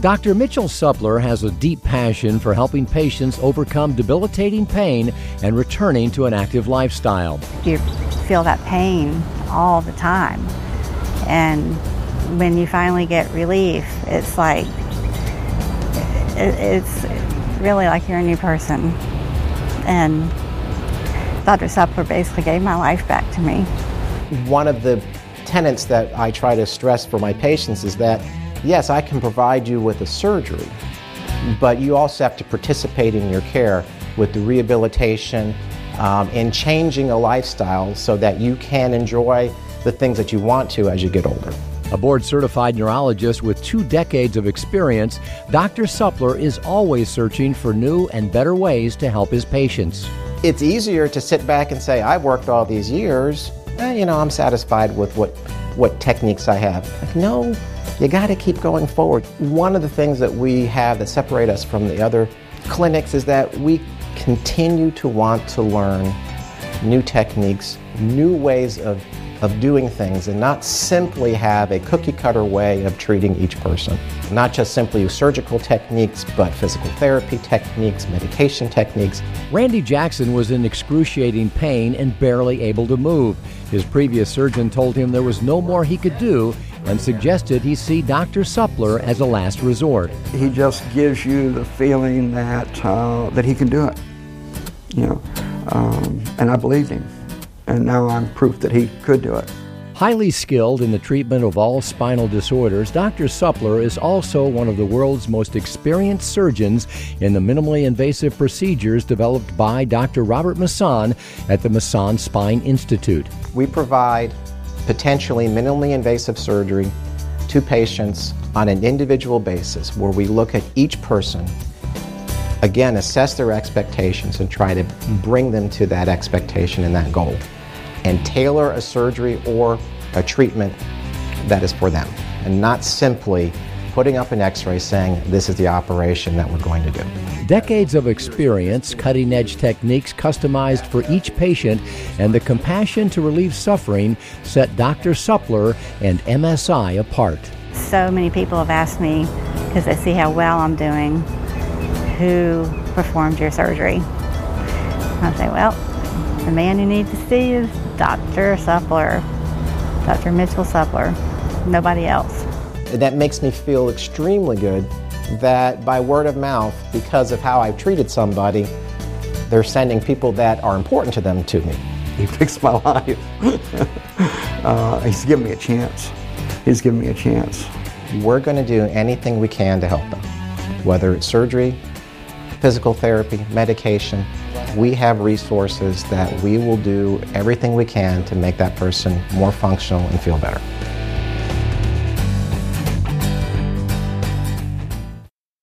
Dr. Mitchell Supler has a deep passion for helping patients overcome debilitating pain and returning to an active lifestyle. You feel that pain all the time. And when you finally get relief, it's like, it's really like you're a new person. And Dr. Supler basically gave my life back to me. One of the tenets that I try to stress for my patients is that yes, I can provide you with a surgery, but you also have to participate in your care with the rehabilitation um, and changing a lifestyle so that you can enjoy the things that you want to as you get older. A board certified neurologist with two decades of experience, Dr. Supler is always searching for new and better ways to help his patients. It's easier to sit back and say, I've worked all these years, eh, you know, I'm satisfied with what, what techniques I have. Like, no, you got to keep going forward. One of the things that we have that separate us from the other clinics is that we continue to want to learn new techniques, new ways of of doing things and not simply have a cookie cutter way of treating each person. Not just simply surgical techniques, but physical therapy techniques, medication techniques. Randy Jackson was in excruciating pain and barely able to move. His previous surgeon told him there was no more he could do and suggested he see Dr. Supler as a last resort. He just gives you the feeling that, uh, that he can do it. You know, um, and I believed him and now I'm proof that he could do it. Highly skilled in the treatment of all spinal disorders, Dr. Supler is also one of the world's most experienced surgeons in the minimally invasive procedures developed by Dr. Robert Masson at the Masson Spine Institute. We provide potentially minimally invasive surgery to patients on an individual basis where we look at each person again assess their expectations and try to bring them to that expectation and that goal and tailor a surgery or a treatment that is for them, and not simply putting up an x ray saying this is the operation that we're going to do. Decades of experience, cutting edge techniques customized for each patient, and the compassion to relieve suffering set Dr. Supler and MSI apart. So many people have asked me, because they see how well I'm doing, who performed your surgery? I say, well, the man you need to see is Dr. Supler, Dr. Mitchell Supler, nobody else. That makes me feel extremely good that by word of mouth, because of how I've treated somebody, they're sending people that are important to them to me. He fixed my life. uh, he's given me a chance. He's given me a chance. We're going to do anything we can to help them, whether it's surgery, physical therapy, medication, we have resources that we will do everything we can to make that person more functional and feel better.